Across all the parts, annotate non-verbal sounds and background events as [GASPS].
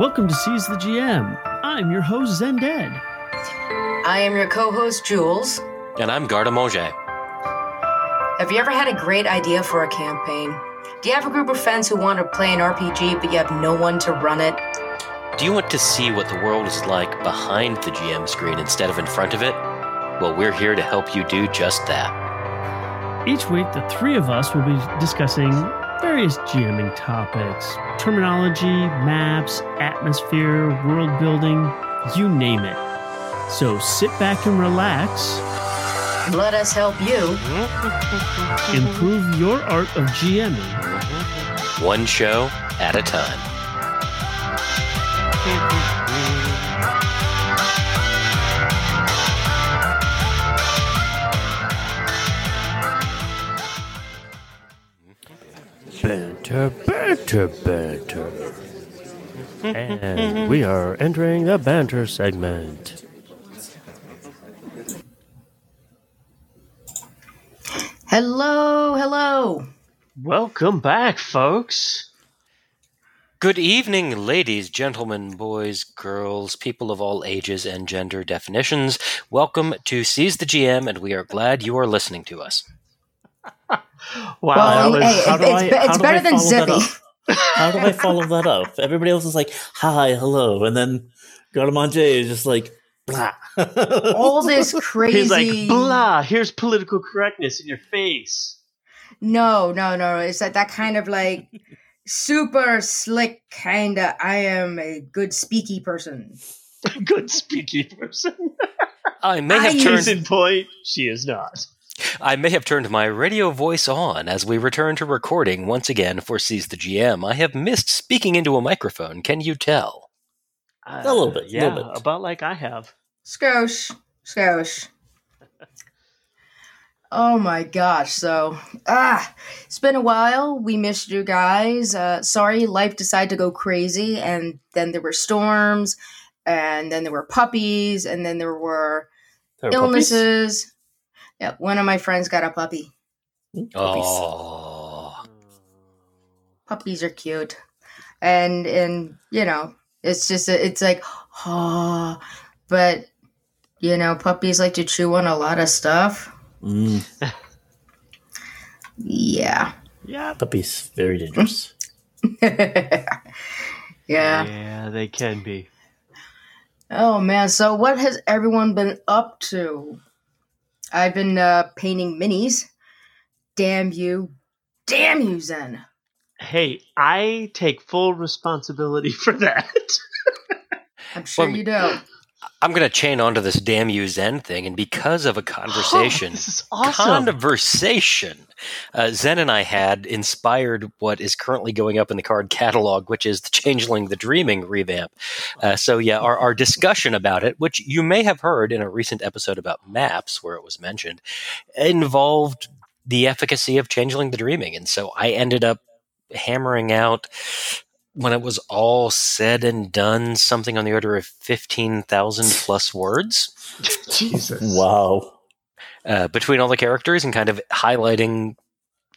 Welcome to Seize the GM. I'm your host, Zended. I am your co host, Jules. And I'm Garda Moje. Have you ever had a great idea for a campaign? Do you have a group of friends who want to play an RPG but you have no one to run it? Do you want to see what the world is like behind the GM screen instead of in front of it? Well, we're here to help you do just that. Each week, the three of us will be discussing various GMing topics terminology, maps, atmosphere, world building, you name it. So sit back and relax. Let us help you. Improve your art of GMing. One show at a time. Banter, banter. and we are entering the banter segment. Hello, hello. Welcome back, folks. Good evening, ladies, gentlemen, boys, girls, people of all ages and gender definitions. Welcome to Seize the GM, and we are glad you are listening to us. [LAUGHS] Wow, Well, that was- hey, how do it's, I- be- how it's do better I than follow that Zippy. Up? How do I follow that up? Everybody else is like, hi, hello. And then Gardamonte is just like, blah. [LAUGHS] All this crazy. He's like, blah, here's political correctness in your face. No, no, no. It's that, that kind of like super slick kind of, I am a good speaky person. [LAUGHS] Good speaky person. I may I have use turned in point, she is not. I may have turned my radio voice on as we return to recording once again for Seize the GM. I have missed speaking into a microphone. Can you tell? Uh, little bit, a Yeah, little bit. about like I have. Skosh. Skosh. Oh my gosh. So, ah, it's been a while. We missed you guys. Uh, sorry, life decided to go crazy. And then there were storms, and then there were puppies, and then there were illnesses. puppies? Illnesses. Yeah, one of my friends got a puppy. Puppies. Oh. Puppies are cute. And, and, you know, it's just, it's like, oh, but, you know, puppies like to chew on a lot of stuff. Mm, Yeah. Yeah. puppies, very dangerous. [LAUGHS] yeah. Yeah, they can be. Oh man. So what has everyone been up to? I've been uh, painting minis. Damn you. Damn you, Zen. Hey, I take full responsibility [LAUGHS] for that. I'm sure Well, you do. I'm going to chain onto this damn you Zen thing, and because of a [GASPS] conversation, this is awesome. conversation uh, Zen and I had inspired what is currently going up in the card catalog, which is the Changeling the Dreaming revamp. Uh, so, yeah, our, our discussion about it, which you may have heard in a recent episode about maps where it was mentioned, involved the efficacy of Changeling the Dreaming. And so I ended up hammering out when it was all said and done, something on the order of 15,000 plus words Jesus. Wow. uh, between all the characters and kind of highlighting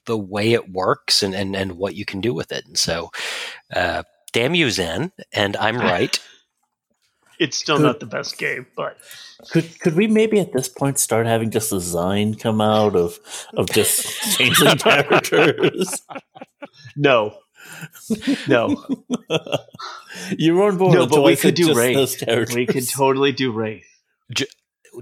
the way it works and, and, and what you can do with it. And so, uh, damn you, Zen. And I'm [LAUGHS] right. It's still Good. not the best game, but Could could we maybe at this point start having just a design come out of of just [LAUGHS] changing characters? no. No. [LAUGHS] you were on board. no, until but we could do just Wraith. We could totally do Wraith.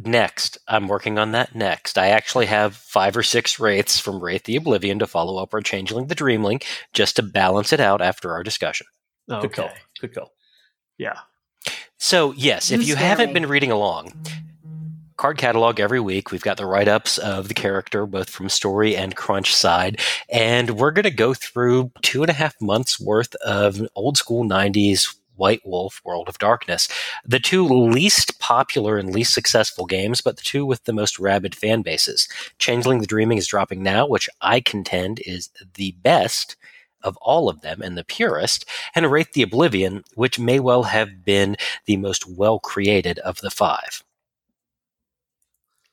next, I'm working on that next. I actually have five or six Wraiths from Wraith the Oblivion to follow up our Changeling the Dreamling just to balance it out after our discussion. Good call. Okay. Good call. Yeah. So, yes, if you haven't scary? been reading along, card catalog every week. We've got the write ups of the character, both from story and crunch side. And we're going to go through two and a half months worth of old school 90s White Wolf World of Darkness. The two least popular and least successful games, but the two with the most rabid fan bases. Changeling the Dreaming is dropping now, which I contend is the best of all of them and the purest, and Wraith the Oblivion, which may well have been the most well created of the five.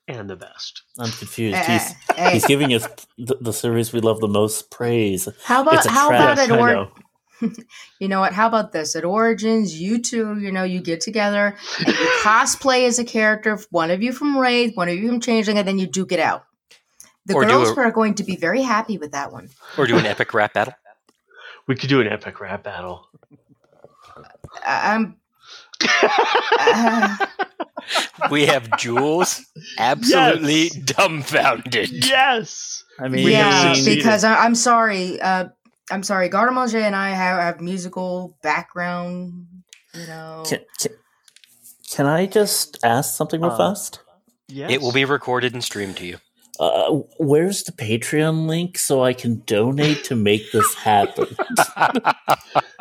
And the best. I'm confused. Eh, He's eh, he's giving us the, the series we love the most praise. how about it's a how about Yes, an or [LAUGHS] you know what? How about this? At Origins, you two, you know, you get together and you [LAUGHS] cosplay as a character, one of you from Wraith, one of you from Changeling, and then you duke it out. The Or girls a- are going to be very happy with that one. Or do an epic rap battle. We could do an epic rap battle. I'm. Uh, [LAUGHS] We have Jules absolutely dumbfounded. yes. I mean, We have yeah, because I, I'm sorry. Uh, I'm sorry. Gardemange and I have, have musical background. You know, can, can, can I just ask something real Uh, fast? Yes. It will be recorded and streamed to you. Uh, where's the Patreon link so I can donate to make this happen? [LAUGHS]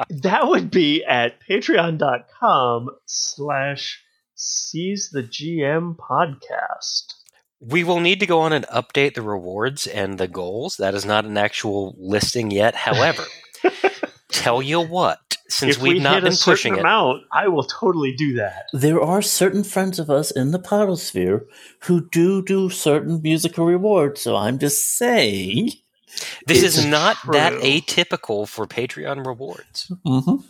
That would be at patreon.com slash seize the GM podcast. We will need to go on and update the rewards and the goals. That is not an actual listing yet. However, [LAUGHS] tell you what, since if we've we not hit been a pushing it, amount, I will totally do that. there are certain friends of us in the Podosphere who do do certain musical rewards, so I'm just saying. this is not that atypical for Patreon rewards. Mhm.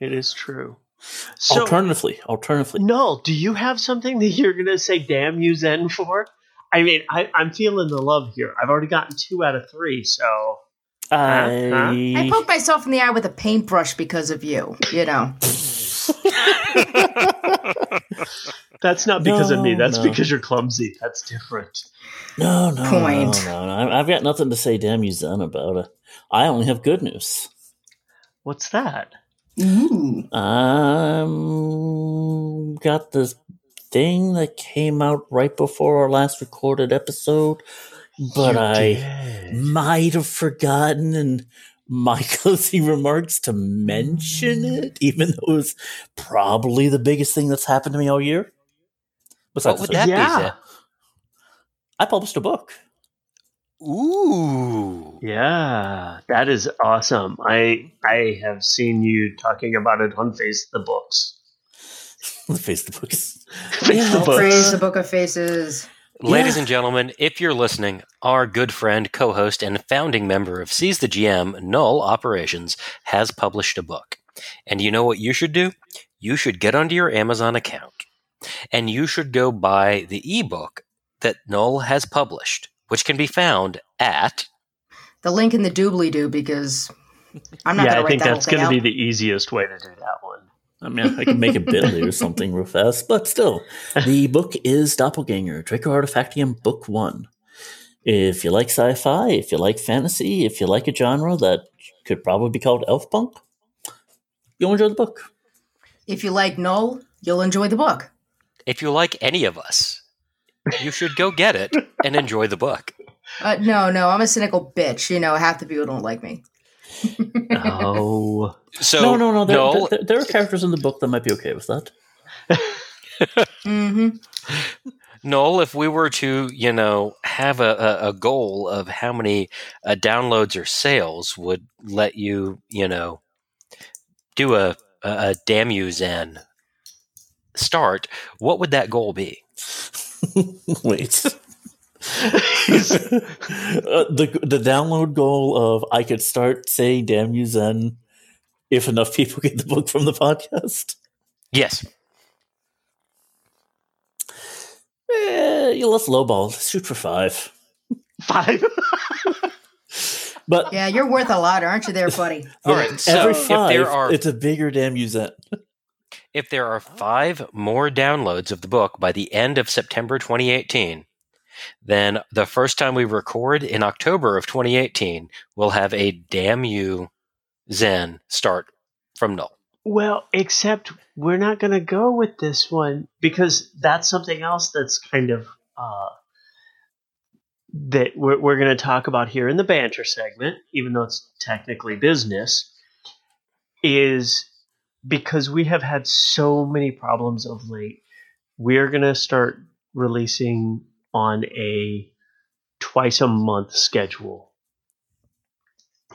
It is true. So, alternatively, alternatively, no. do you have something that you're going to say damn you Zen for? I mean, I, I'm feeling the love here. I've already gotten two out of three, so I, I poked myself in the eye with a paintbrush because of you. You know, [LAUGHS] that's not because of me. That's no. because you're clumsy. That's different. no, no, Point. no, no, no. I've got nothing to say damn you Zen about it. I only have good news. What's that? Ooh. Um, got this thing that came out right before our last recorded episode, but You I did. might have forgotten in my closing remarks to mention it, even though it was probably the biggest thing that's happened to me all year. What would that Yeah. be? Zed? I published a book. Ooh. Yeah, that is awesome. I I have seen you talking about it on Face the Books. [LAUGHS] Face the books. Face Yeah. the praise Books. the Book of Faces. Ladies Yeah. and gentlemen, if you're listening, our good friend, co host, and founding member of Seize the GM, Null Operations, has published a book. And you know what you should do? You should get onto your Amazon account and you should go buy the ebook that Null has published, which can be found at. The link in the doobly doo because I'm not yeah, going to I think that's going to be the easiest way to do that one. I mean, I can make a Bitly [LAUGHS] or something real fast, but still, the [LAUGHS] book is Doppelganger, Draco Artifactium Book One. If you like sci-fi, if you like fantasy, if you like a genre that could probably be called elf punk, you'll enjoy the book. If you like Null, you'll enjoy the book. If you like any of us, you should go get it and enjoy the book. Uh, no, no, I'm a cynical bitch. You know, half the people don't like me. Oh, So, no, no, no. There, Null, there, there are characters in the book that might be okay with that. hmm Noel, if we were to, you know, have a, a, a goal of how many uh, downloads or sales would let you, you know, do a, a, a damn you Zen start, what would that goal be? [LAUGHS] Wait. Uh, the the download goal of I could start saying "damn you Zen" if enough people get the book from the podcast. Yes. Eh, you let's lowball. Shoot for five. five. [LAUGHS] But Yeah, you're worth a lot, aren't you, there, buddy? [LAUGHS] All right. So every if five, there are it's a bigger damn you Zen. if there are five more downloads of the book by the end of September 2018, then the first time we record in October of 2018, we'll have a damn you Zen start from null. Well, except we're not going to go with this one because that's something else that's kind of uh, that we're, we're going to talk about here in the banter segment, even though it's technically business, is because we have had so many problems of late. We're going to start releasing on a twice a month schedule.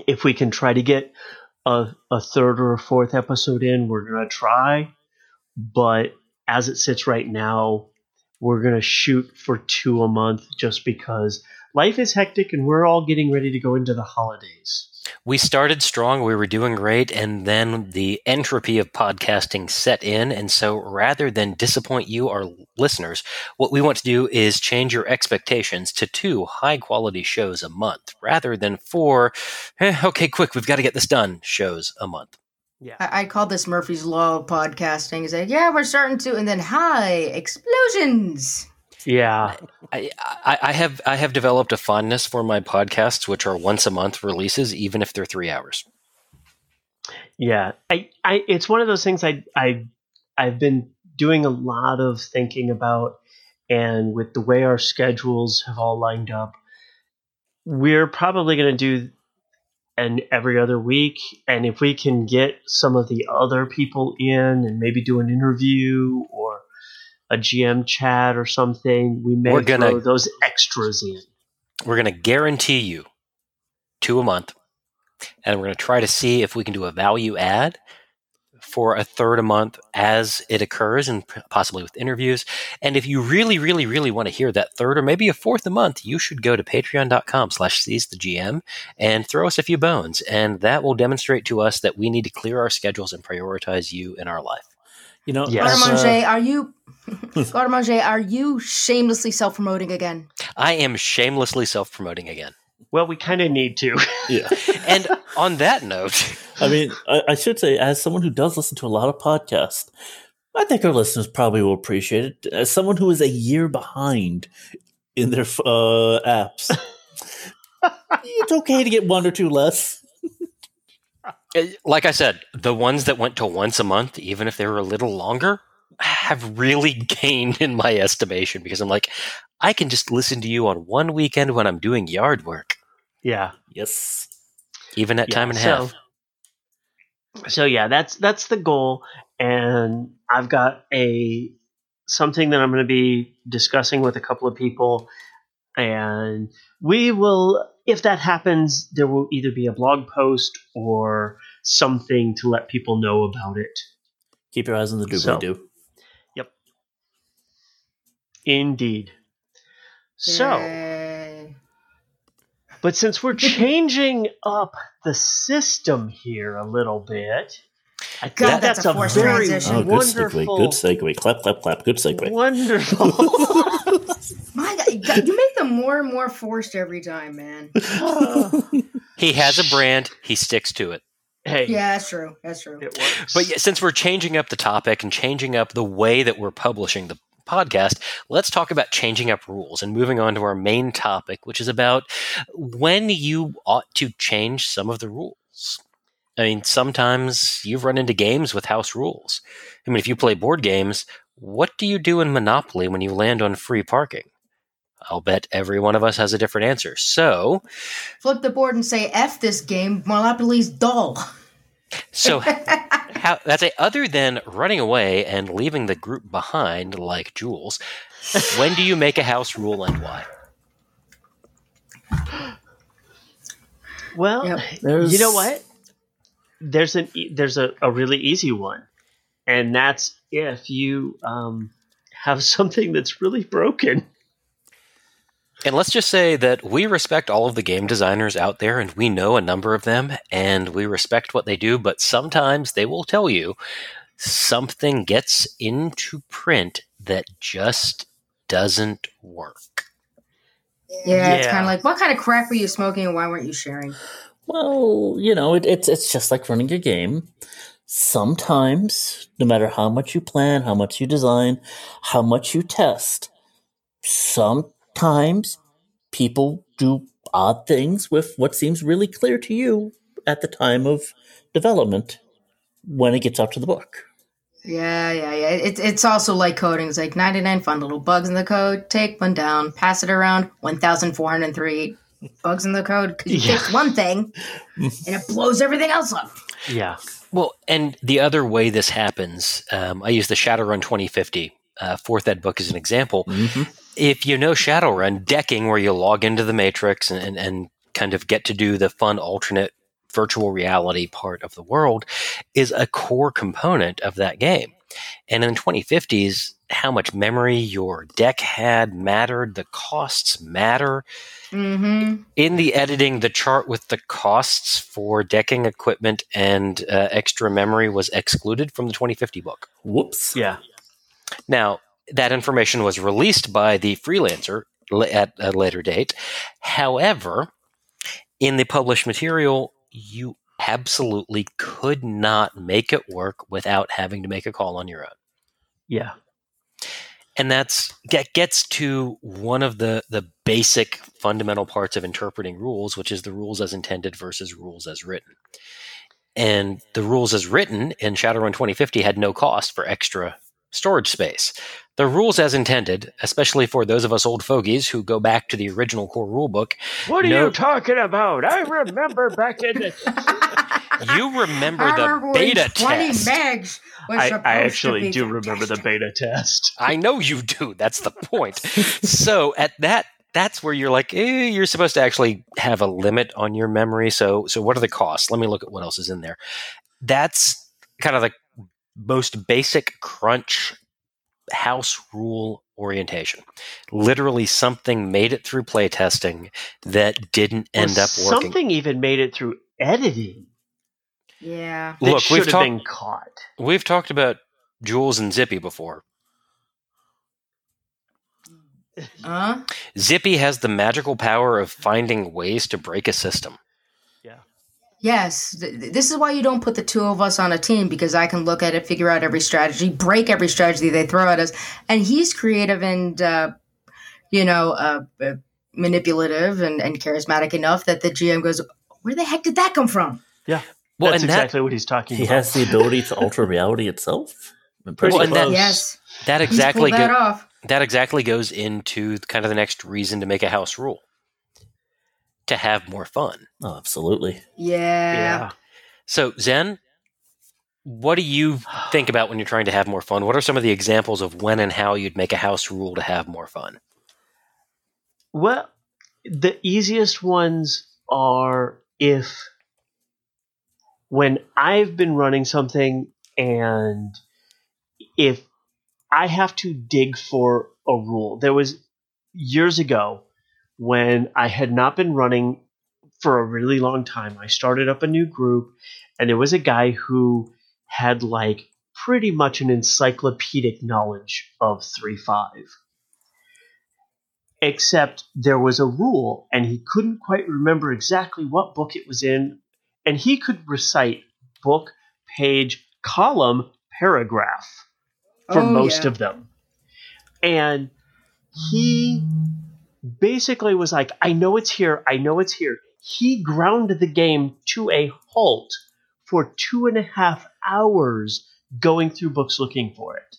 If we can try to get a, a third or a fourth episode in, we're going to try. But as it sits right now, we're going to shoot for two a month just because life is hectic and we're all getting ready to go into the holidays. We started strong, we were doing great, and then the entropy of podcasting set in. And so rather than disappoint you, our listeners, what we want to do is change your expectations to two high quality shows a month rather than four, eh, okay, quick, we've got to get this done shows a month. Yeah. I, I call this Murphy's Law of podcasting. Is like, yeah, we're starting to, and then hi, explosions. Yeah. I, I, I have I have developed a fondness for my podcasts, which are once a month releases, even if they're three hours. Yeah. I, I it's one of those things I I I've been doing a lot of thinking about and with the way our schedules have all lined up, we're probably gonna do an every other week. And if we can get some of the other people in and maybe do an interview or a GM chat or something, we may We're gonna- throw those extras in. We're going to guarantee you two a month, and we're going to try to see if we can do a value add for a third a month as it occurs, and possibly with interviews. And if you really, really, really want to hear that third or maybe a fourth a month, you should go to patreon.com slash seize the GM and throw us a few bones. And that will demonstrate to us that we need to clear our schedules and prioritize you in our life. You know, Yes. as, uh, are you, [LAUGHS] [LAUGHS] Gardemange, are you shamelessly self promoting again? I am shamelessly self promoting again. Well, we kind of need to. [LAUGHS] yeah. And on that note, I mean, I, I should say, as someone who does listen to a lot of podcasts, I think our listeners probably will appreciate it. As someone who is a year behind in their uh, apps, it's okay to get one or two less. Like I said, the ones that went to once a month, even if they were a little longer, have really [LAUGHS] gained in my estimation because I'm like, I can just listen to you on one weekend when I'm doing yard work, yeah. Yes. even at Yeah, time and a so- half. So yeah, that's that's the goal, and I've got a something that I'm going to be discussing with a couple of people, and we will, if that happens, there will either be a blog post or something to let people know about it. Keep your eyes on the doobly So- doo. Yep. Indeed. So. Yay. But since we're [LAUGHS] changing up the system here a little bit, I think God, that's, that's a a, very transition. Oh, good segue. wonderful, Good segue. Clap, clap, clap. Good segue. wonderful. [LAUGHS] My God, you make more and more forced every time, man. [LAUGHS] [LAUGHS] He has a brand, he sticks to it. hey, Yeah, that's true. That's true. it works. But yeah, since we're changing up the topic and changing up the way that we're publishing the podcast, let's talk about changing up rules and moving on to our main topic, which is about when you ought to change some of the rules. I mean, sometimes you've run into games with house rules. I mean, if you play board games, what do you do in Monopoly when you land on free parking? I'll bet every one of us has a different answer. So, Flip the board and say, F this game, Monopoly's dull. so [LAUGHS] how that's a other than running away and leaving the group behind like Jules, when do you make a house rule and why? well, Yep. You know what? There's an e- there's a, a really easy one, and that's if you um, have [LAUGHS] something that's really broken. And let's just say that we respect all of the game designers out there and we know a number of them and we respect what they do, but sometimes they will tell you something gets into print that just doesn't work. Yeah, it's Yeah. kind of like, what kind of crack were you smoking and why weren't you sharing? Well, you know, it, it's it's just like running a game. Sometimes, no matter how much you plan, how much you design, how much you test, sometimes people do odd things with what seems really clear to you at the time of development when it gets out to the book. Yeah, yeah, yeah. It's it's also like coding. It's like 99 fun little bugs in the code. Take one down, pass it around. 1,403 bugs in the code because you Yeah. fixed one thing [LAUGHS] and it blows everything else up. Yeah, Well, and the other way this happens, um, I use the Shadowrun 2050 uh, fourth ed book as an example. Mm-hmm. If you know Shadowrun, decking where you log into the Matrix and, and, and kind of get to do the fun alternate virtual reality part of the world is a core component of that game. And in the 2050s, how much memory your deck had mattered. The costs matter. Mm-hmm. In the editing, the chart with the costs for decking equipment and uh, extra memory was excluded from the 2050 book. Whoops. Yeah. Now, that information was released by the freelancer at a later date. However, in the published material, you absolutely could not make it work without having to make a call on your own. Yeah. And that's that gets to one of the the basic fundamental parts of interpreting rules, which is the rules as intended versus rules as written. And the rules as written in Shadowrun 2050 had no cost for extra storage space. The rules as intended, especially for those of us old fogies who go back to the original core rulebook, What are No. you talking about? I remember back in the. [LAUGHS] you remember the beta Twenty test. megs. Was I, supposed I to actually be do remember the beta test. I know you do. That's the point. [LAUGHS] so at that that's where you're like, eh, you're supposed to actually have a limit on your memory. So so what are the costs? Let me look at what else is in there. That's kind of the most basic crunch house rule orientation. Literally something made it through playtesting that didn't end Or up working. Something even made it through editing. Yeah. That Look, should we've have talked been caught. we've talked about Jules and Zippy before. Huh? Zippy has the magical power of finding ways to break a system. Yes. Th- th- This is why you don't put the two of us on a team because I can look at it, figure out every strategy, break every strategy they throw at us, and he's creative and uh, you know uh, uh, manipulative and, and charismatic enough that the GM goes, "Where the heck did that come from?" Yeah, well, That's and that, exactly what he's talking He about. has the ability to [LAUGHS] alter reality itself. Pretty Well, and that- Yes. that He's exactly that go- off. that exactly goes into kind of the next reason to make a house rule to have more fun. Oh, absolutely. Yeah. yeah. So Zen, what do you think about when you're trying to have more fun? What are some of the examples of when and how you'd make a house rule to have more fun? Well, the easiest ones are if when I've been running something and if I have to dig for a rule. There was years ago when I had not been running for a really long time. I started up a new group and there was a guy who had like pretty much an encyclopedic knowledge of 3 5. except there was a rule and he couldn't quite remember exactly what book it was in and he could recite book page column paragraph for Oh, most yeah. of them and he basically was like i know it's here i know it's here he ground the game to a halt for two and a half hours going through books looking for it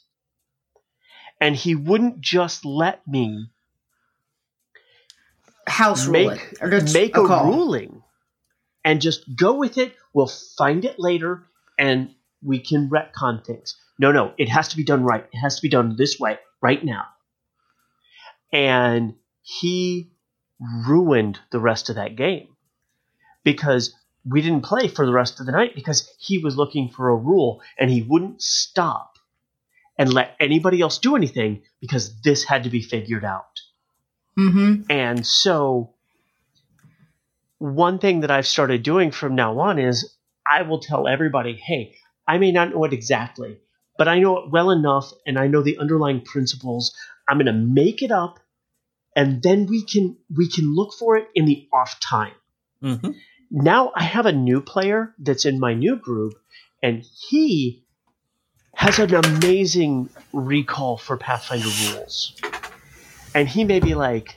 and he wouldn't just let me House rule it. Or just make a, a, ruling and just go with it. We'll find it later and we can retcon things. No, no, it has to be done right. It has to be done this way right now. And he ruined the rest of that game because we didn't play for the rest of the night because he was looking for a rule and he wouldn't stop and let anybody else do anything because this had to be figured out. Mm-hmm. And so, one thing that I've started doing from now on is I will tell everybody, hey, I may not know it exactly, but I know it well enough and I know the underlying principles. I'm going to make it up and then we can we can look for it in the off time. hmm Now I have a new player that's in my new group and he has an amazing recall for Pathfinder rules. And he may be like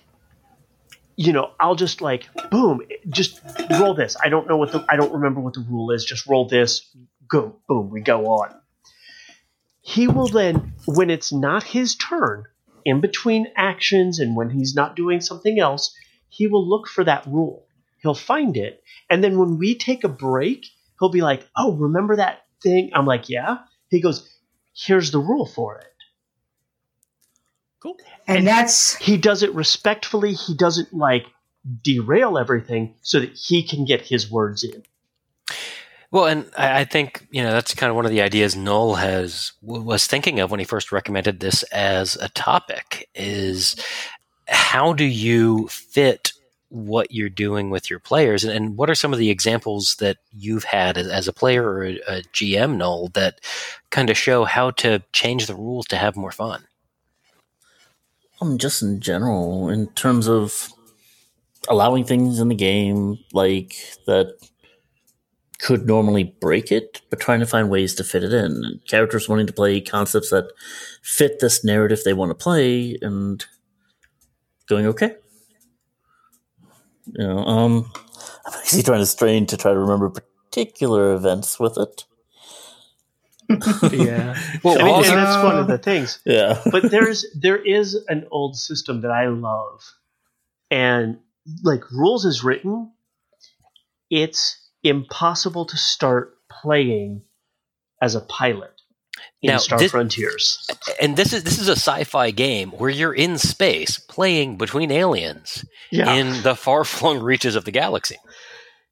you know i'll just like boom just roll this. I don't know what the i don't remember what the rule is. Just roll this. Go boom we go on. He will then when it's not his turn in between actions and when he's not doing something else he will look for that rule he'll find it and then when we take a break he'll be like oh remember that thing i'm like yeah he goes here's the rule for it Cool. And, And- that's he does it respectfully. He doesn't like derail everything so that he can get his words in. Well, and I, I think you know that's kind of one of the ideas Null has was thinking of when he first recommended this as a topic. Is how do you fit what you're doing with your players, and, and what are some of the examples that you've had as, as a player or a, a GM Null that kind of show how to change the rules to have more fun? Um, just in general, in terms of allowing things in the game like that could normally break it, but trying to find ways to fit it in. Characters wanting to play concepts that fit this narrative they want to play, and going okay. You know, um, I'm actually trying to strain to try to remember particular events with it. Yeah. [LAUGHS] Well, I mean, also- that's one of the [LAUGHS] things. Yeah, But there's there is an old system that I love, and like rules is written, it's impossible to start playing as a pilot in Now, Star this- Frontiers. and this is this is a sci-fi game where you're in space playing between aliens Yeah. in the far-flung [LAUGHS] reaches of the galaxy.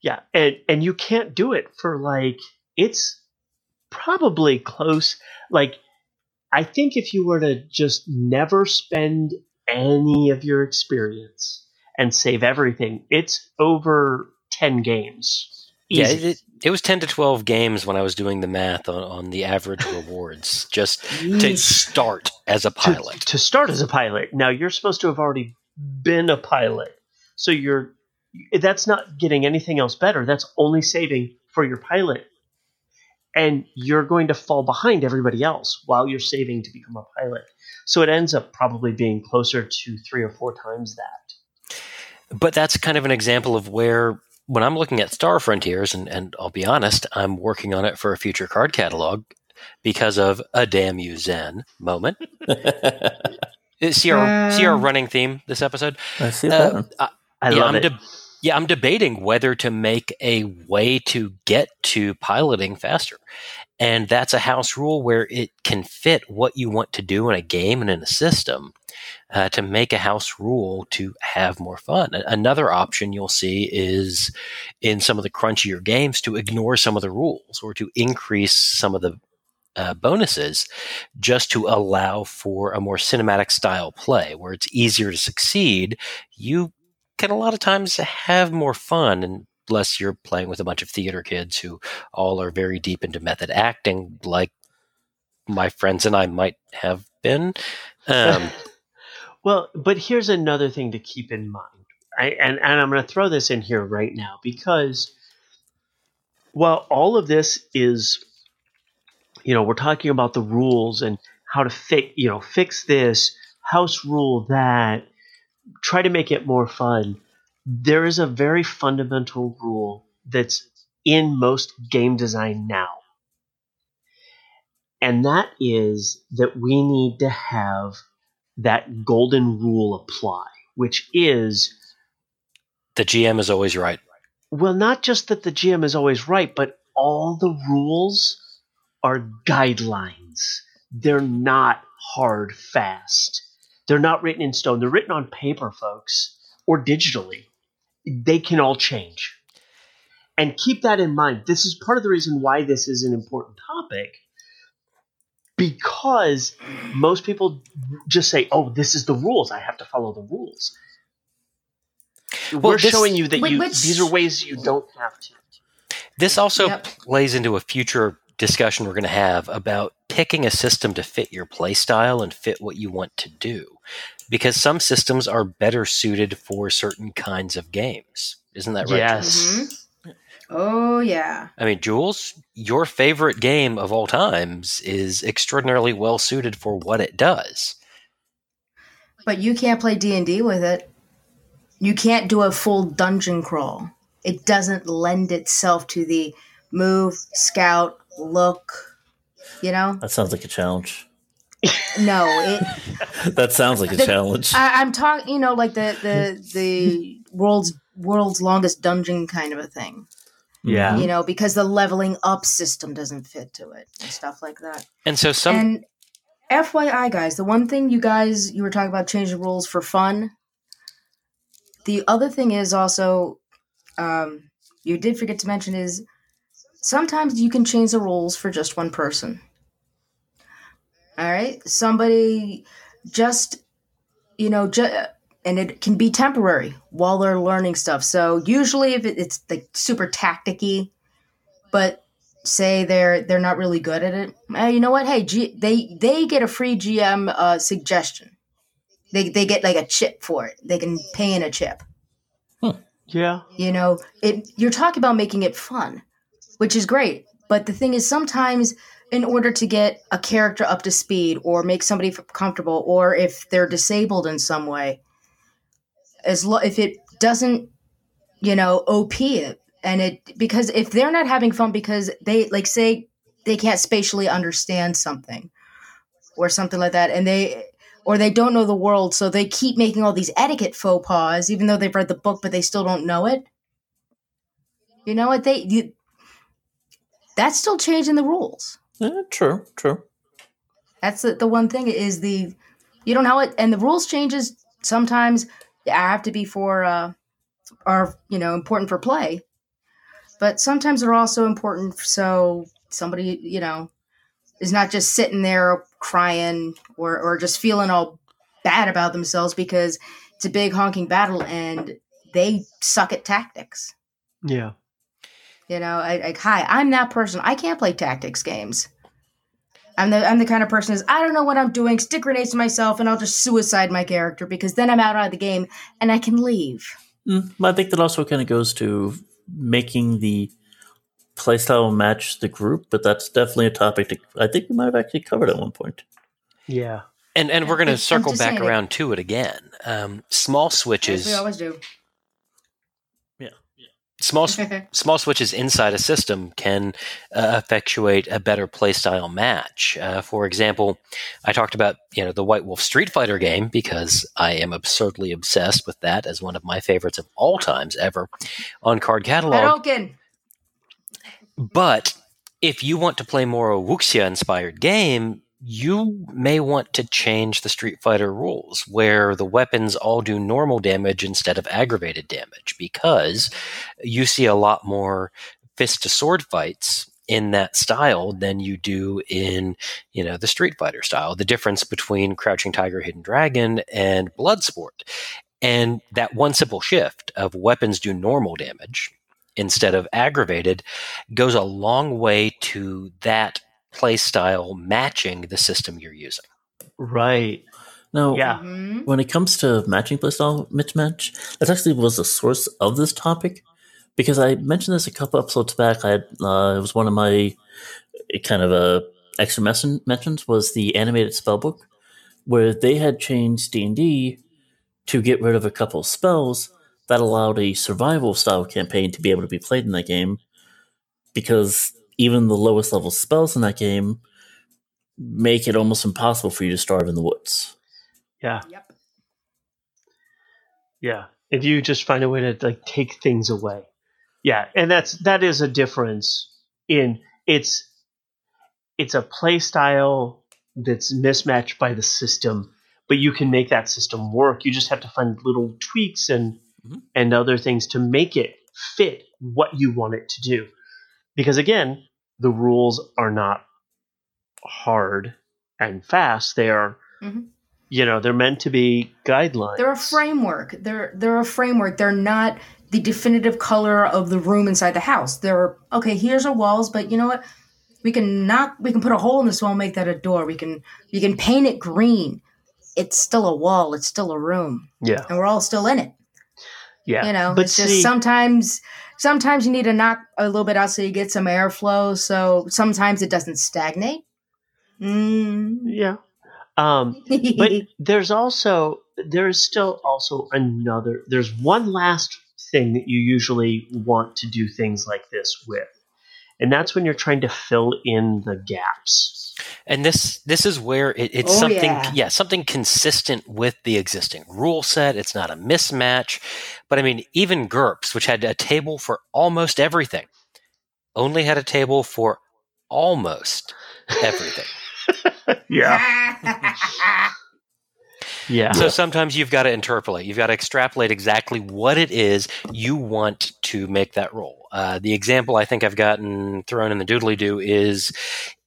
Yeah, and and you can't do it for like it's probably close. Like I think if you were to just never spend any of your experience and save everything, it's over ten games. Yeah, Easy. it, it, it was 10 to 12 games when I was doing the math on, on the average rewards just to start as a to, pilot. to start as a pilot. Now you're supposed to have already been a pilot, so you're that's not getting anything else better. That's only saving for your pilot, and you're going to fall behind everybody else while you're saving to become a pilot. So it ends up probably being closer to three or four times that. But that's kind of an example of where, when I'm looking at Star Frontiers, and, and I'll be honest, I'm working on it for a future card catalog because of a damn you Zen moment. Uh, See our, see our running theme this episode? I see Uh. I- I yeah, love I'm it. de- yeah, I'm debating whether to make a way to get to piloting faster. And that's a house rule where it can fit what you want to do in a game and in a system uh, to make a house rule to have more fun. Another option you'll see is in some of the crunchier games to ignore some of the rules or to increase some of the uh, bonuses just to allow for a more cinematic style play where it's easier to succeed. You can a lot of times have more fun and unless you're playing with a bunch of theater kids who all are very deep into method acting, like my friends and I might have been. Um, [LAUGHS] Well, but here's another thing to keep in mind. I, and, and I'm going to throw this in here right now because while all of this is, you know, we're talking about the rules and how to fix, you know, fix this, house rule that, try to make it more fun. There is a very fundamental rule that's in most game design now. And that is that we need to have that golden rule apply, which is the GM is always right. well, not just that the GM is always right, but all the rules are guidelines. They're not hard, fast. They're not written in stone. They're written on paper, folks, or digitally. They can all change. And keep that in mind. This is part of the reason why this is an important topic. Because most people just say, oh, this is the rules. I have to follow the rules. Well, We're this- showing you that Wait, you which- these are ways you don't have to. This also Yep. plays into a future discussion we're going to have about picking a system to fit your play style and fit what you want to do. Because some systems are better suited for certain kinds of games. Isn't that right? Yes. Mhm. Oh yeah. I mean, Jules, your favorite game of all times is extraordinarily well suited for what it does. But you can't play D and D with it. You can't do a full dungeon crawl. It doesn't lend itself to the move, scout, look. You know, That sounds like a challenge. no. It. [LAUGHS] That sounds like a The- challenge. I, I'm talking. You know, like the the the [LAUGHS] world's world's longest dungeon kind of a thing. Yeah. You know, because the leveling up system doesn't fit to it and stuff like that. And so some And FYI, guys, the one thing you guys you were talking about changing rules for fun. The other thing is also, um, you did forget to mention is sometimes you can change the rules for just one person. All right, somebody just you know just and it can be temporary while they're learning stuff. So usually, if it's like super tacticky, but say they're they're not really good at it, eh, you know what? Hey, G, they they get a free GM uh, suggestion. They they get like a chip for it. They can pay in a chip. Yeah. You know, it you're talking about making it fun, which is great. But the thing is sometimes in order to get a character up to speed or make somebody comfortable or if they're disabled in some way as lo- if it doesn't you know op it. And it because if they're not having fun because they like say they can't spatially understand something or something like that and they or they don't know the world so they keep making all these etiquette faux pas even though they've read the book but they still don't know it. You know what? They you, that's still changing the rules. Yeah, true, true. that's the, the one thing is the you don't know it and the rules changes sometimes have to be for uh are you know important for play but sometimes they're also important so somebody you know is not just sitting there crying or or just feeling all bad about themselves because it's a big honking battle and they suck at tactics Yeah. you know, I, like, hi, I'm that person. I can't play tactics games. I'm the I'm the kind of person is I don't know what I'm doing. Stick grenades to myself, and I'll just suicide my character because then I'm out of the game and I can leave. Mm, I think that also kind of goes to making the playstyle match the group, but that's definitely a topic that I think we might have actually covered at one point. Yeah. And and we're going to circle back saying it- around to it again. Um, small As switches, we always do. Small [LAUGHS] small switches inside a system can uh, effectuate a better playstyle match. Uh, for example, I talked about you know the White Wolf Street Fighter game because I am absurdly obsessed with that as one of my favorites of all times ever on Card Catalog. Hadouken. But if you want to play more a Wuxia inspired game, you may want to change the Street Fighter rules where the weapons all do normal damage instead of aggravated damage because you see a lot more fist to sword fights in that style than you do in you know the Street Fighter style. The difference between Crouching Tiger, Hidden Dragon, and Bloodsport, and that one simple shift of weapons do normal damage instead of aggravated goes a long way to that play style matching the system you're using. Right. Now, Yeah. Mhm. when it comes to matching playstyle mismatch, that actually was the source of this topic because I mentioned this a couple episodes back. I had, uh, it was one of my uh, kind of uh, extra mes- mentions was the animated spellbook where they had changed D and D to get rid of a couple of spells that allowed a survival style campaign to be able to be played in that game because even the lowest level spells in that game make it almost impossible for you to starve in the woods. Yeah. Yep. Yeah. If you just find a way to like take things away. Yeah, and that's that is a difference in it's it's a play style that's mismatched by the system, but you can make that system work. You just have to find little tweaks and Mhm. and other things to make it fit what you want it to do. Because again, the rules are not hard and fast. They are Mhm. you know, they're meant to be guidelines. They're a framework. They're they're a framework. They're not the definitive color of the room inside the house. They're okay. Here's our walls, but you know what? We can knock. We can put a hole in this wall, and make that a door. We can we can paint it green. It's still a wall. It's still a room, Yeah. and we're all still in it. Yeah. You know, but it's see, just sometimes sometimes you need to knock a little bit out so you get some airflow. So sometimes it doesn't stagnate. Mm. yeah. Um, but [LAUGHS] there's also there's still also another there's one last thing that you usually want to do things like this with and that's when you're trying to fill in the gaps And this this is where it, it's Oh, something yeah. something consistent with the existing rule set. It's not a mismatch. But I mean, even GURPS, which had a table for almost everything, only had a table for almost everything. Yeah [LAUGHS] [LAUGHS] Yeah So sometimes you've got to interpolate. You've got to extrapolate exactly what it is you want to make that role. Uh, the example I think I've gotten thrown in the doodly doo is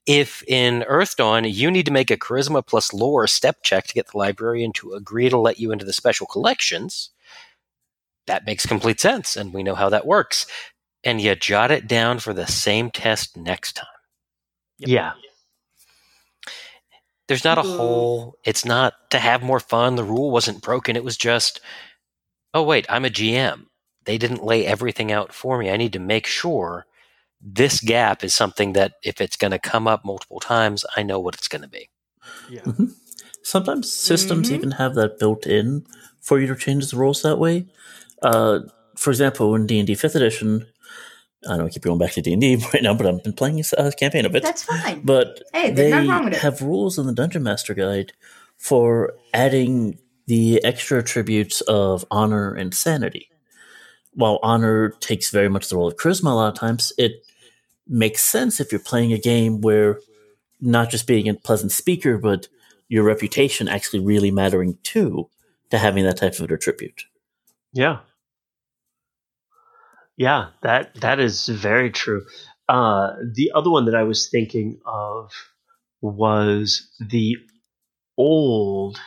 if in Earthdawn you need to make a charisma plus lore step check to get the librarian to agree to let you into the special collections, that makes complete sense, and we know how that works. And you jot it down for the same test next time. Yeah. There's not a Ooh. whole, it's not to have more fun. The rule wasn't broken. It was just, oh, wait, I'm a GM. They didn't lay everything out for me. I need to make sure this gap is something that if it's going to come up multiple times, I know what it's going to be. Yeah. Sometimes systems Mhm. even have that built in for you to change the rules that way. Uh, for example, in D and D Fifth Edition, I know I keep going back to D and D [LAUGHS] right now, but I've been playing a campaign of it. That's fine. But Hey, they wrong with it. have rules in the Dungeon Master Guide for adding the extra attributes of honor and sanity. While honor takes very much the role of charisma a lot of times, it makes sense if you're playing a game where not just being a pleasant speaker, but your reputation actually really mattering too, to having that type of an attribute. Yeah. Yeah, that that is very true. Uh, the other one that I was thinking of was the old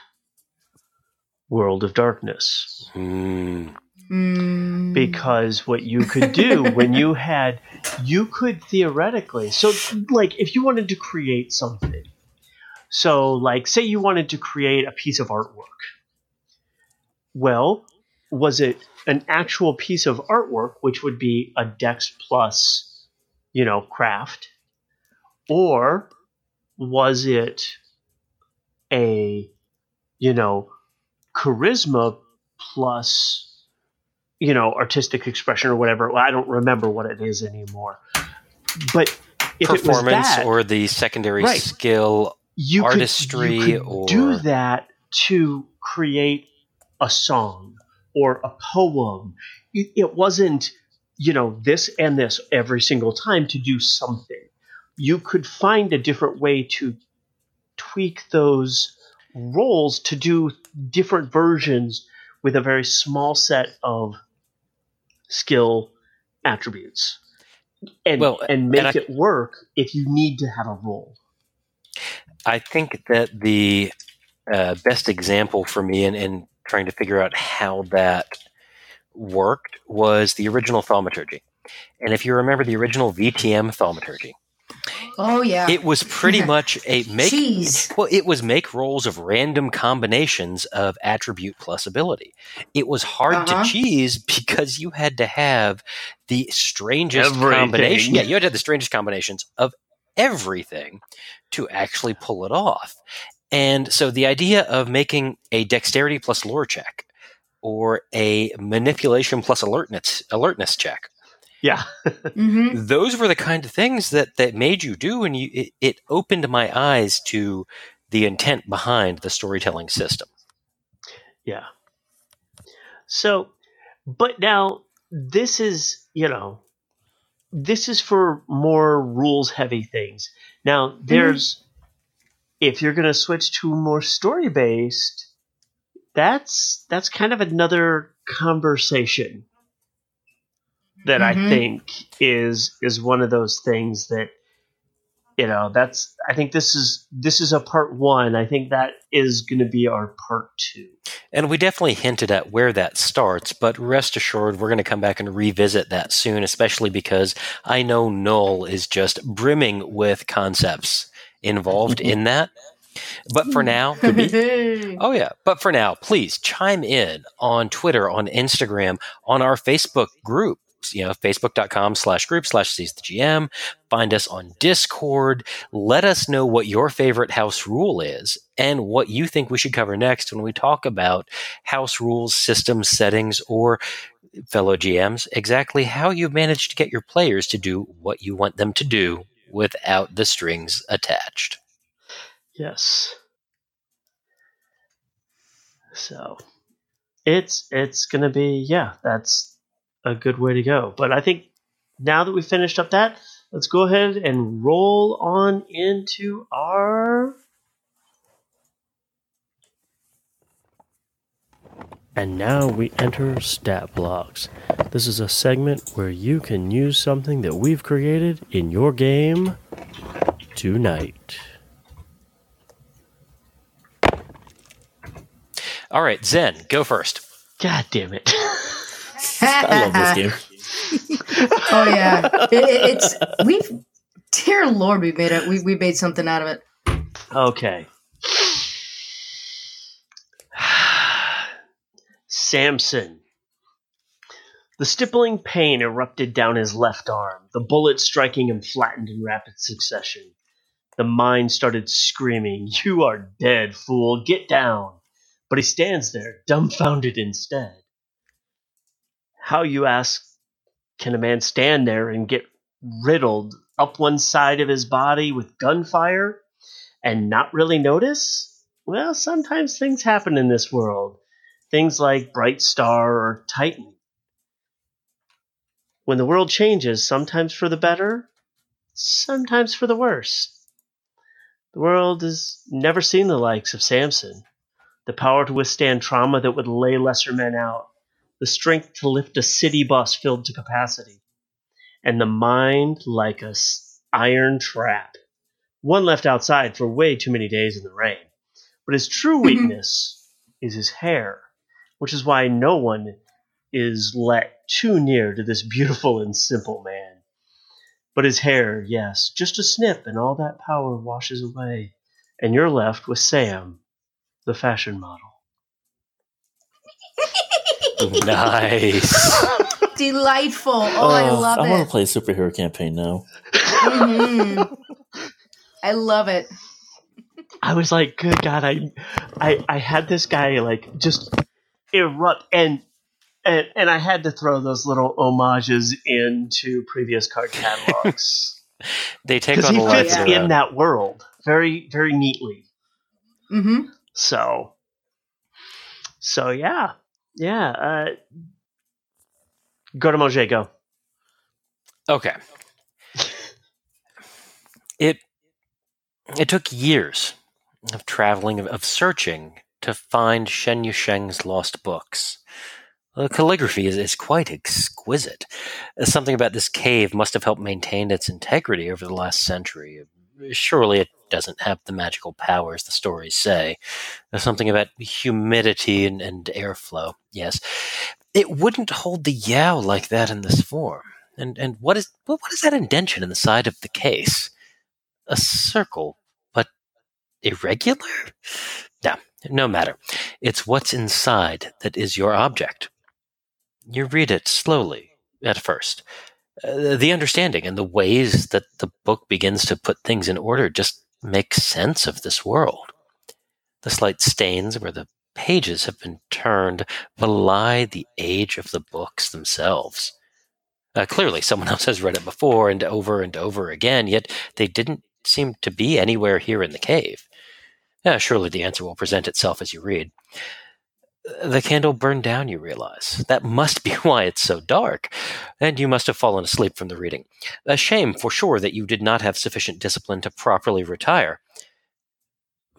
World of Darkness. Hmm. Mm. because what you could do when you [LAUGHS] had you could theoretically so like if you wanted to create something so like say you wanted to create a piece of artwork well was it an actual piece of artwork which would be a dex plus you know craft or was it a you know charisma plus you know artistic expression or whatever well, i don't remember what it is anymore but if it was Performance that, or the secondary Right. skill. you artistry could, you could or- do that to create a song or a poem it, it wasn't you know this and this every single time to do something you could find a different way to tweak those roles to do different versions with a very small set of skill attributes and Well, and make and I- it work if you need to have a role I think that the uh, best example for me in, in trying to figure out how that worked was the original thaumaturgy. And if you remember the original VTM thaumaturgy, Oh yeah. it was pretty much a make Jeez. well it was make rolls of random combinations of attribute plus ability it was hard Uh-huh. to cheese [LAUGHS] because you had to have the strangest Everything. combination yeah you had to have the strangest combinations of everything to actually pull it off and so the idea of making a dexterity plus lore check or a manipulation plus alertness alertness check yeah. Hmm those were the kind of things that that made you do and you it, it opened my eyes to the intent behind the storytelling system. Yeah. So, but now this is, you know, this is for more rules heavy things. Now, there's, if you're going to switch to more story based, that's, that's kind of another conversation that I Mhm. think is, is one of those things that, you know, that's, I think this is, this is a part one. I think that is going to be our part two. and we definitely hinted at where that starts but rest assured we're going to come back and revisit that soon especially because i know null is just brimming with concepts involved [LAUGHS] in that but for now [LAUGHS] Oh, yeah. But for now, please chime in on Twitter, on Instagram, on our Facebook group. You know, facebook.com slash group slash seize the GM. Find us on Discord. Let us know what your favorite house rule is and what you think we should cover next when we talk about house rules, systems, settings, or fellow GMs, exactly how you manage to get your players to do what you want them to do without the strings attached. Yes. So it's it's gonna be yeah, that's a good way to go. But I think now that we've finished up that, let's go ahead and roll on into our And now we enter Stat Blocks. This is a segment where you can use something that we've created in your game tonight. All right, Zen, go first. God damn it. [LAUGHS] I love this game. [LAUGHS] oh yeah, it, it- it's we've. Dear Lord, we made it. We we made something out of it. Okay. [SIGHS] Samson. The stippling pain erupted down his left arm, the bullet striking him flattened in rapid succession. The mind started screaming, You are dead, fool, get down. But he stands there, dumbfounded instead. How, you ask, can a man stand there and get riddled up one side of his body with gunfire and not really notice? Well, sometimes things happen in this world. Things like Bright Star or Titan. When the world changes, sometimes for the better, sometimes for the worse. The world has never seen the likes of Samson. The power to withstand trauma that would lay lesser men out. The strength to lift a city bus filled to capacity. And the mind like a iron trap. One left outside for way too many days in the rain. But his true mm-hmm. weakness is his hair, which is why no one is let too near to this beautiful and simple man. But his hair, yes, just a snip, and all that power washes away, and you're left with Sam, the fashion model. [LAUGHS] Nice. Delightful. Oh, I love it. I want it. to play a superhero campaign now. Mhm. [LAUGHS] I love it. I was like, good God, I, I, I had this guy like just erupt, and and and I had to throw those little homages into previous card [LAUGHS] catalogs they take because on he a life fits of yeah. their in own. that world very very neatly. hmm So, so yeah, yeah. Uh, go to Mojay, go. Okay. It it took years of traveling of, of searching to find Shen Yusheng's lost books. The calligraphy is, is quite exquisite. Something about this cave must have helped maintain its integrity over the last century. Surely it doesn't have the magical powers the stories say. There's something about humidity and, and airflow, yes. It wouldn't hold the Yao like that in this form. And and what is what, what is that indention in the side of the case? A circle, but irregular? No, no matter. It's what's inside that is your object. You read it slowly at first. Uh, the understanding and the ways that the book begins to put things in order just make sense of this world. The slight stains where the pages have been turned belie the age of the books themselves. Uh, clearly, someone [LAUGHS] else has read it before and over and over again, yet they didn't seem to be anywhere here in the cave. Uh, surely the answer will present itself as you read. The candle burned down, you realize. That must be [LAUGHS] why it's so dark, and you must have fallen asleep from the reading. A shame, for sure, that you did not have sufficient discipline to properly retire.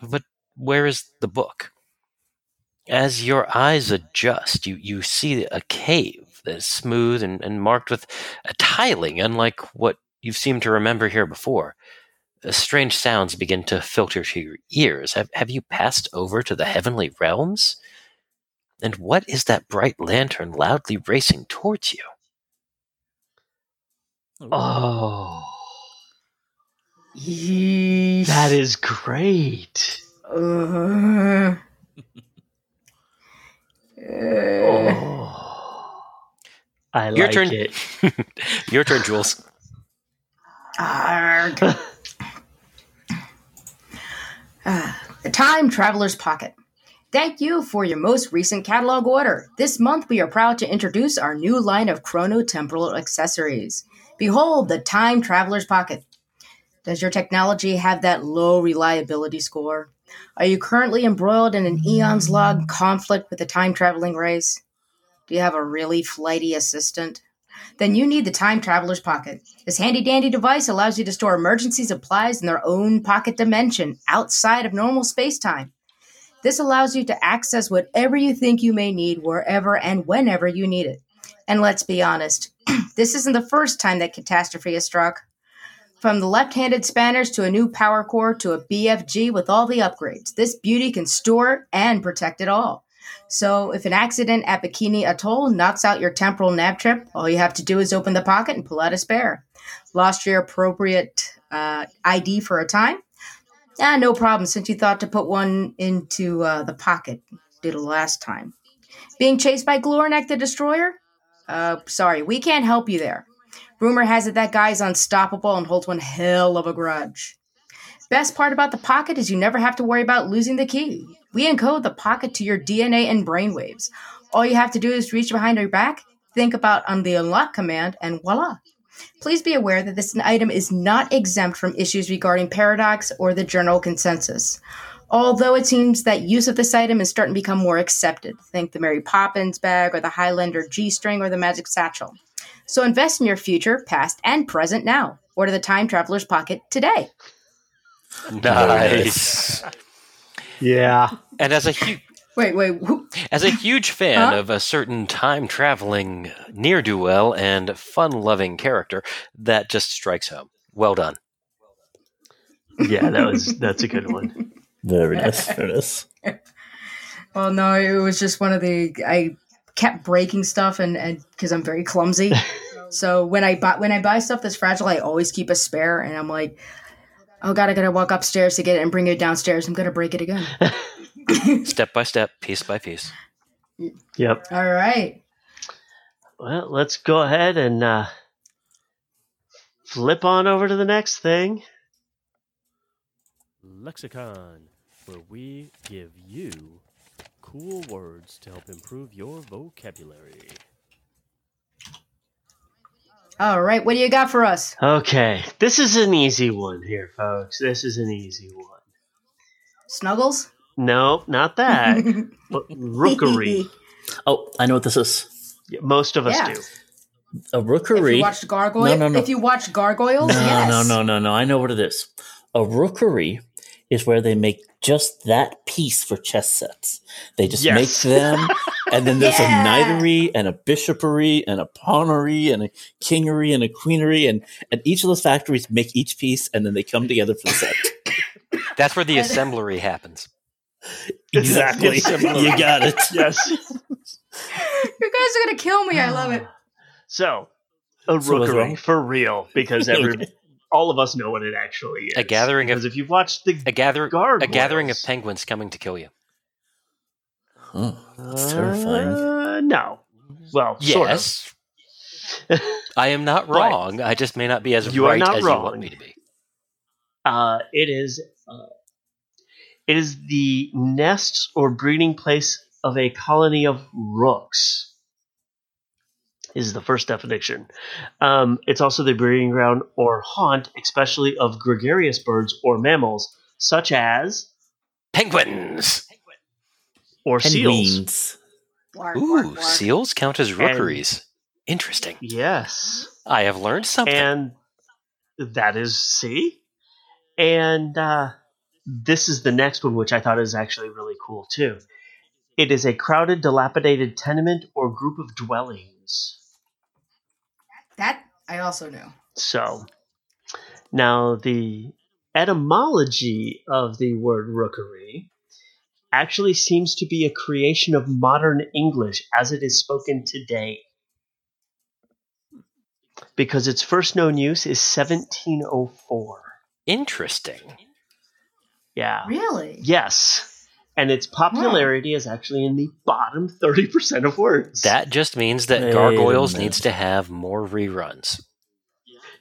But where is the book? As your eyes adjust, you, you see a cave that is smooth and, and marked with a tiling, unlike what you've seemed to remember here before. Uh, Strange sounds begin to filter to your ears. Have, have you passed over to the heavenly realms? And what is that bright lantern loudly racing towards you? Oh, Yeesh. that is great. Uh, uh, Oh, I Your like turn. it. [LAUGHS] Your turn, Jules. arg. Ah, [LAUGHS] the Time Traveler's Pocket. Thank you for your most recent catalog order. This month we are proud to introduce our new line of chronotemporal accessories. Behold the Time Traveler's Pocket. Does your technology have that low reliability score? Are you currently embroiled in an eons long conflict with the time traveling race? Do you have a really flighty assistant? Then you need the Time Traveler's Pocket. This handy dandy device allows you to store emergency supplies in their own pocket dimension outside of normal space time. This allows you to access whatever you think you may need wherever and whenever you need it. And let's be honest, [CLEARS THROAT] this isn't the first time that catastrophe has struck. From the left handed spanners to a new power core to a BFG with all the upgrades, this beauty can store and protect it all. So, if an accident at Bikini Atoll knocks out your temporal nav trip, all you have to do is open the pocket and pull out a spare. Lost your appropriate uh, ID for a time? Ah, no problem, since you thought to put one into uh, the pocket. Did it last time. Being chased by Glornek the Destroyer? Uh, sorry, we can't help you there. Rumor has it that guy is unstoppable and holds one hell of a grudge. Best part about the pocket is you never have to worry about losing the key. We encode the pocket to your DNA and brainwaves. All you have to do is reach behind your back, think about on the unlock command, and voila. Please be aware that this item is not exempt from issues regarding paradox or the general consensus. Although it seems that use of this item is starting to become more accepted. Think the Mary Poppins bag or the Highlander G string or the Magic Satchel. So invest in your future, past, and present now. Order the Time Traveler's Pocket today. Nice. [LAUGHS] Yeah. and as a huge Wait, wait. who- as a huge fan Huh? of a certain time traveling near do well and fun loving character, that just strikes home. Well done. Yeah, that was that's a good one. Very nice. Very nice. Well, no, it was just one of the. I kept breaking stuff, and and because I'm very clumsy. [LAUGHS] so when I buy when I buy stuff that's fragile, I always keep a spare, and I'm like, oh god, I gotta walk upstairs to get it and bring it downstairs. I'm gonna break it again. [LAUGHS] Step by step, piece by piece. Yep. All right. Well, let's go ahead and uh, flip on over to the next thing. Lexicon, where we give you cool words to help improve your vocabulary. All right. What do you got for us? Okay, this is an easy one here, folks. This is an easy one. Snuggles. No, not that. [LAUGHS] but rookery. [LAUGHS] Oh, I know what this is. Yeah, Most of us Yeah. do. A If rookery. you watched Gargoyle, No, no, no. if you watch Gargoyles, no, yes. no, no, no, no. I know what it is. A rookery is where they make just that piece for chess sets. They just Yes. make them, and then there's [LAUGHS] Yeah. a knightery and a bishopery and a pawnery and a kingery and a queenery, and and each of those factories make each piece, and then they come together for the set. That's where the assemblery happens. Exactly. You got it. [LAUGHS] Yes. You guys are gonna kill me. I love it. So, a So what's rookery wrong? for real, because every [LAUGHS] all of us know what it actually is. A gathering of- if you've watched the A gather a gathering of penguins coming to kill you. Oh, that's terrifying. Uh, no. Well, sort of. Yes. [LAUGHS] I am not But- wrong. I just may not be as You are right not as you wrong. want me to be. Uh, it is uh, it is the nest or breeding place of a colony of rooks. Is the first definition. Um, it's also the breeding ground or haunt, especially of gregarious birds or mammals, such as Penguins. or seals. Penguins. Ooh, bark, bark. seals count as rookeries. Interesting. Yes, I have learned something. and that is see, and uh, this is the next one, which I thought is actually really cool too. It is a crowded, dilapidated tenement or group of dwellings. That I also know. So, now the etymology of the word rookery actually seems to be a creation of modern English as it is spoken today. Because its first known use is 1704. Interesting. Yeah. Really? Yes. And its popularity is actually in the bottom 30% of words. That just means that Wait Gargoyles needs to have more reruns.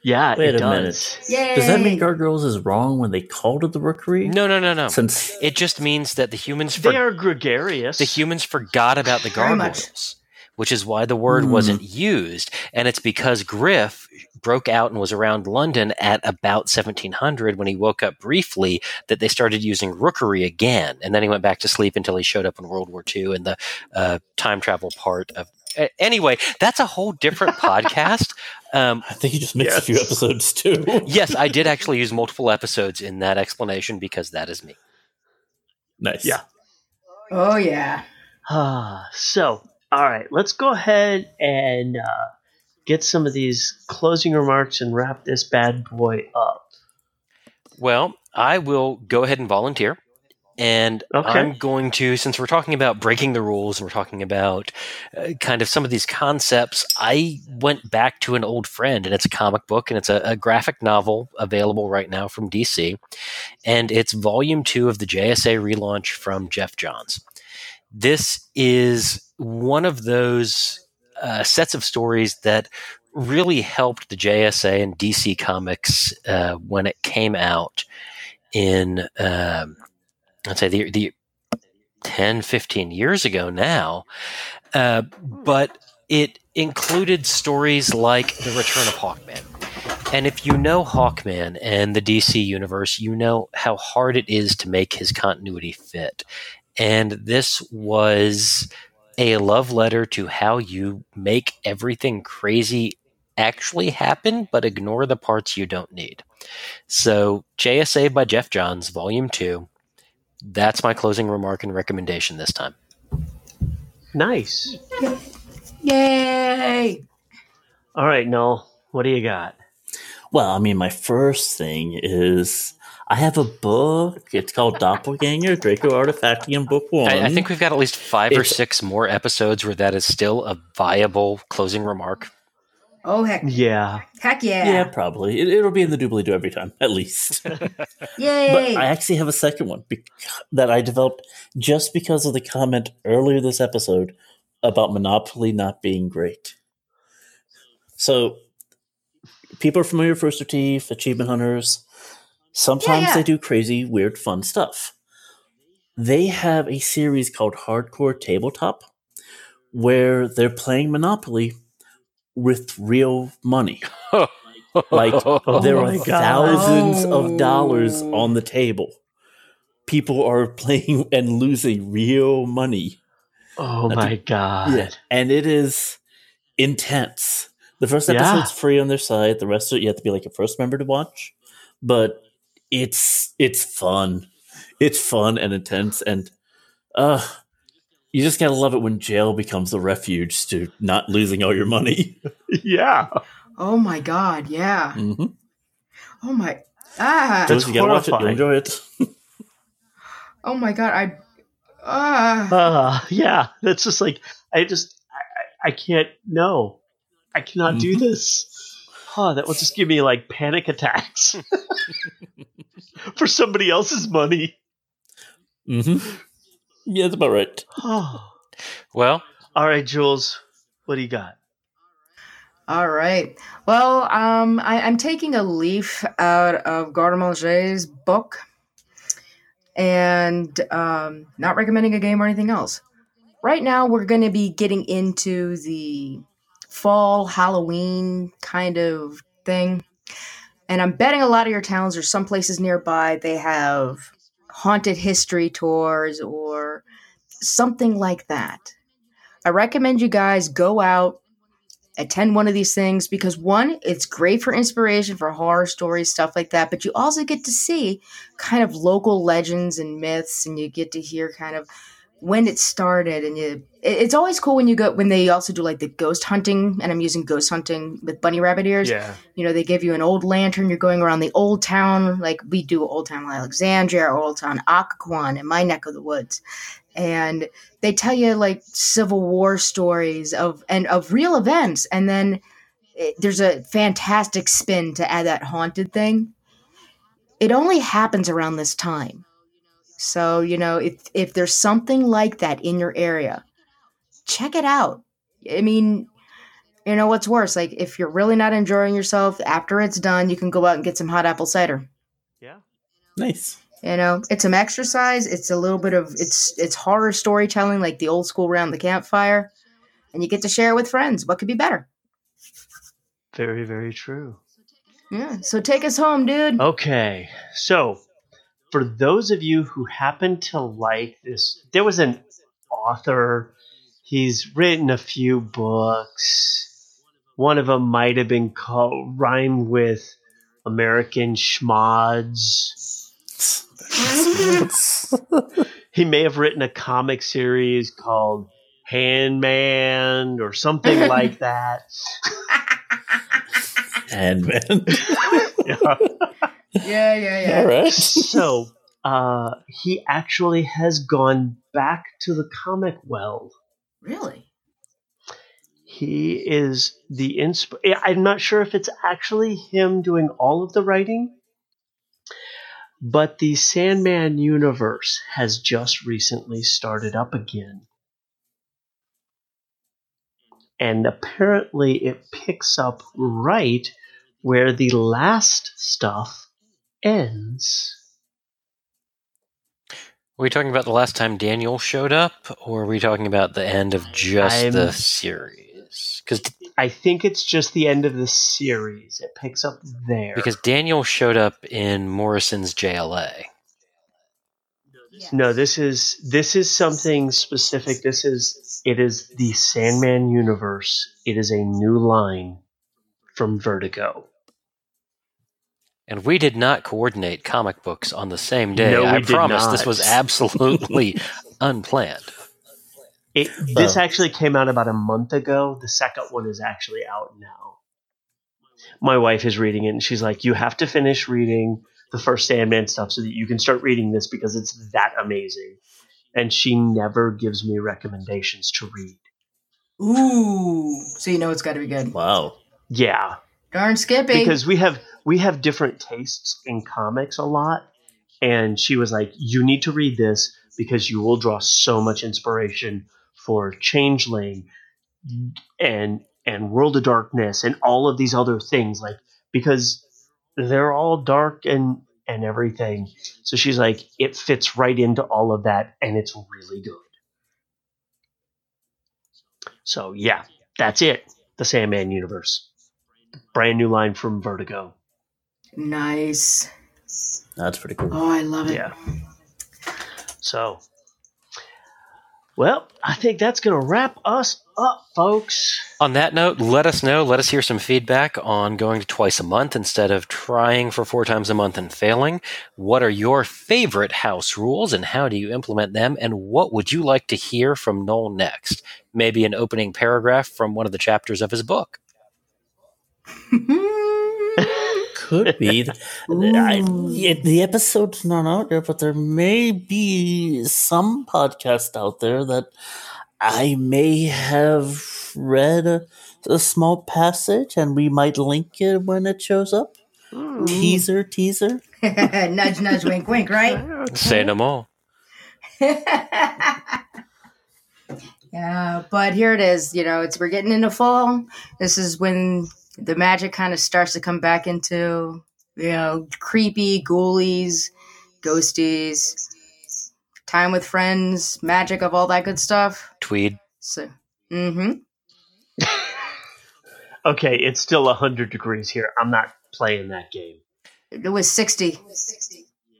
yeah, Wait it a does. minute. Yay! Does that mean Gargoyles is wrong when they called it the rookery? No, no, no, no. Since It just means that the humans for- They are gregarious. the humans forgot about the gargoyles, which is why the word Hmm. wasn't used. And it's because Griff broke out and was around London at about 1700 when he woke up briefly that they started using rookery again. And then he went back to sleep until he showed up in World War II and the uh, time travel part of. a- Anyway, that's a whole different [LAUGHS] podcast. Um, I think you just mixed a few episodes too. [LAUGHS] yes, I did actually use [LAUGHS] multiple episodes in that explanation because that is me. nice. Yeah. Oh yeah. Ah, [SIGHS] so, all right, let's go ahead and uh, get some of these closing remarks and wrap this bad boy up. Well, I will go ahead and volunteer. And Okay. I'm going to, since we're talking about breaking the rules and we're talking about uh, kind of some of these concepts, I went back to an old friend, and it's a comic book and it's a, a graphic novel available right now from DC. And it's volume two of the JSA relaunch from Geoff Johns. This is one of those uh, sets of stories that really helped the JSA and DC Comics uh, when it came out in, um, I'd say, the, the 10, 15 years ago now. Uh, but it included stories like The Return of Hawkman. And if you know Hawkman and the DC universe, you know how hard it is to make his continuity fit. And this was a love letter to how you make everything crazy actually happen, but ignore the parts you don't need. So, JSA by Geoff Johns, Volume 2. That's my closing remark and recommendation this time. Nice. Yay! All right, Noel, what do you got? Well, I mean, my first thing is I have a book. It's called Doppelganger, Draco Artifactium Book One. I, I think we've got at least five or six more episodes where that is still a viable closing remark. Oh heck, Yeah. heck yeah! Yeah, probably. It, it'll be in the doobly doo every time, at least. [LAUGHS] Yay! But I actually have a second one bec- that I developed just because of the comment earlier this episode about Monopoly not being great. So, people are familiar with Rooster Teeth, Achievement Hunters. Sometimes Yeah, yeah. they do crazy, weird, fun stuff. They have a series called Hardcore Tabletop where they're playing Monopoly with real money. [LAUGHS] Like, Oh there my are God. thousands Oh. of dollars on the table. People are [LAUGHS] playing and losing real money. Oh Not my god. Yeah, And it is intense. The first Yeah. episode's free on their site. The rest of it you have to be like a first member to watch. But it's it's fun. It's fun and intense and uh you just gotta love it when jail becomes the refuge to not losing all your money. [LAUGHS] Yeah. oh my god, yeah. Mm-hmm. Oh my ah. That's So you gotta watch it. You'll enjoy it. [LAUGHS] Oh my god, I ah. Uh, yeah. That's just like I just I, I I can't no. I cannot do this. Oh, that will just give me like panic attacks [LAUGHS] for somebody else's money. Mm-hmm. Yeah, that's about right. Oh. [SIGHS] Well, All right, Jules, what do you got? All right. Well, um, I, I'm taking a leaf out of Gardemanger's book, and um, not recommending a game or anything else. Right now, we're going to be getting into the fall Halloween kind of thing, and I'm betting a lot of your towns or some places nearby they have haunted history tours or something like that. I recommend you guys go out attend one of these things because one, it's great for inspiration for horror stories, stuff like that, but you also get to see kind of local legends and myths and you get to hear kind of when it started and you it's always cool when you go when they also do like the ghost hunting and I'm using ghost hunting with bunny rabbit ears. Yeah. You know, they give you an old lantern, you're going around the old town, like we do Old Town Alexandria or Old Town Occoquan in my neck of the woods. And they tell you like Civil War stories of and of real events, and then it, there's a fantastic spin to add that haunted thing. It only happens around this time, so you know if if there's something like that in your area, check it out. I mean, you know what's worse? Like if you're really not enjoying yourself after it's done, you can go out and get some hot apple cider. Yeah. Nice. You know, it's some exercise. It's a little bit of it's it's horror storytelling, like the old school around the campfire, and you get to share it with friends. What could be better? Very, very true. Yeah. So take us home, dude. Okay, so for those of you who happen to like this, there was an author. He's written a few books. One of them might have been called rhymed with American Schmods. [LAUGHS] he may have written a comic series called Handman or something [LAUGHS] like that. And man, [LAUGHS] Yeah. Yeah, yeah, yeah. all right. so uh, he actually has gone back to the comic well. Really? He is the insp. I'm not sure if it's actually him doing all of the writing, but the Sandman universe has just recently started up again. And apparently it picks up right where the last stuff ends. Are we talking about the last time Daniel showed up, or are we talking about the end of just the I'm- series? Because I think it's just the end of the series. It picks up there. because Daniel showed up in Morrison's JLA. No, this is this is something specific. This is it is the Sandman universe. It is a new line from Vertigo. And we did not coordinate comic books on the same day. No, we I did promise this was absolutely unplanned. It this Oh. actually came out about a month ago. The second one is actually out now. My wife is reading it and she's like, "You have to finish reading the first Sandman stuff so that you can start reading this because it's that amazing." And she never gives me recommendations to read. Ooh. So you know it's got to be good. Wow. Yeah, Darn Skippy. because we have we have different tastes in comics a lot. And she was like you need to read this because you will draw so much inspiration for changeling and and world of darkness and all of these other things. Like because they're all dark and and everything. So she's like it fits right into all of that and it's really good. So yeah that's it. The sandman universe. Brand new line from vertigo nice. That's pretty cool. Oh, I love it. Yeah. So, well, I think that's going to wrap us up, folks. On that note, let us know. Let us hear some feedback on going to twice a month instead of trying for four times a month and failing. What are your favorite house rules and how do you implement them? And what would you like to hear from Noel next? Maybe an opening paragraph from one of the chapters of his book. [LAUGHS] Could be. I, it, the episode's not out there, but there may be some podcast out there that I may have read a, a small passage, and we might link it when it shows up. Hmm. Teaser, teaser. [LAUGHS] nudge, nudge, wink, wink, right? Say no more. yeah, but here it is. You know, it's we're getting into fall. This is when the magic kind of starts to come back into you know creepy ghoulies, ghosties, time with friends, magic of all that good stuff. Tweed. So, mm-hmm. [LAUGHS] Okay, it's still 100 degrees here. I'm not playing that game. It was sixty.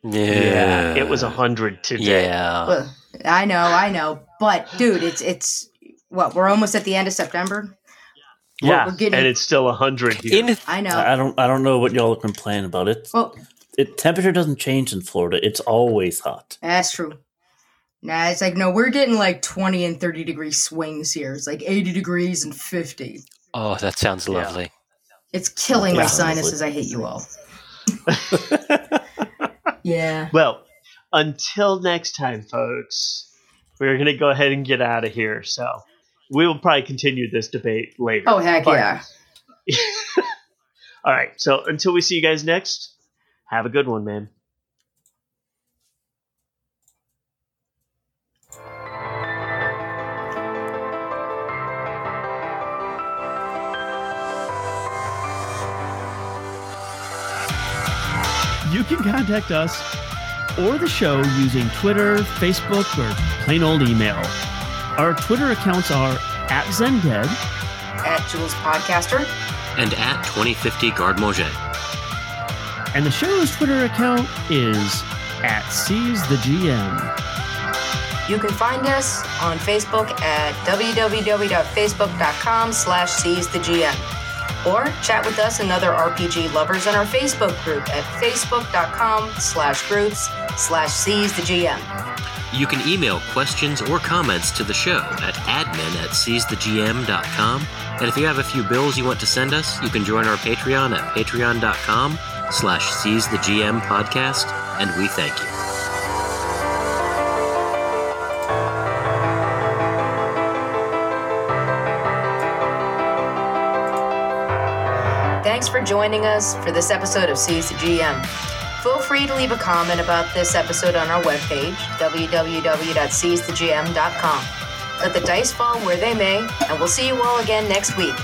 Yeah. It was 100 today. Yeah. Well, I know, I know, but dude, it's it's what we're almost at the end of September. Yeah, we're getting- and it's still 100 here. In I know. I I don't. I don't know what y'all have been playing about it. well, It temperature doesn't change in Florida. It's always hot. That's true. Nah, it's like no, we're getting like twenty and thirty degree swings here. It's like eighty degrees and fifty. oh, that sounds Yeah. lovely. It's killing my Yeah. sinuses. I hate you all. yeah. [LAUGHS] Well, until next time, folks, we're going to go ahead and get out of here. So we will probably continue this debate later. Oh heck But- yeah. [LAUGHS] All right. So until we see you guys next, have a good one, man. You can contact us or the show using Twitter, Facebook, or plain old email. Our Twitter accounts are at Zendead, At Jules Podcaster. And at 2050 Guard Moget. and the show's Twitter account is at Seize the GM. You can find us on Facebook at www.facebook.com slash seize the GM. Or chat with us and other RPG lovers in our Facebook group at facebook.com slash groups slash seize the GM. You can email questions or comments to the show at admin at seizethegm.com. And if you have a few bills you want to send us, you can join our Patreon at patreon.com slash seize the GM podcast, and we thank you. Thanks for joining us for this episode of Seize the GM. Feel free to leave a comment about this episode on our webpage, www.seizethegm.com. Let the dice fall where they may, and we'll see you all again next week.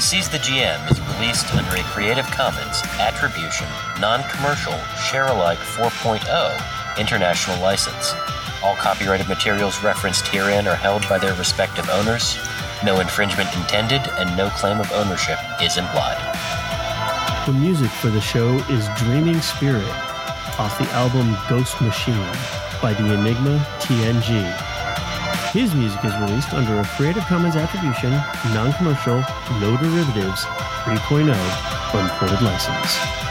Seize the GM is released under a Creative Commons Attribution, Non Commercial, Share Alike 4.0 International License. All copyrighted materials referenced herein are held by their respective owners. No infringement intended, and no claim of ownership is implied. The music for the show is Dreaming Spirit off the album Ghost Machine by the Enigma TNG. His music is released under a Creative Commons Attribution, Non Commercial, No Derivatives 3.0 Unported License.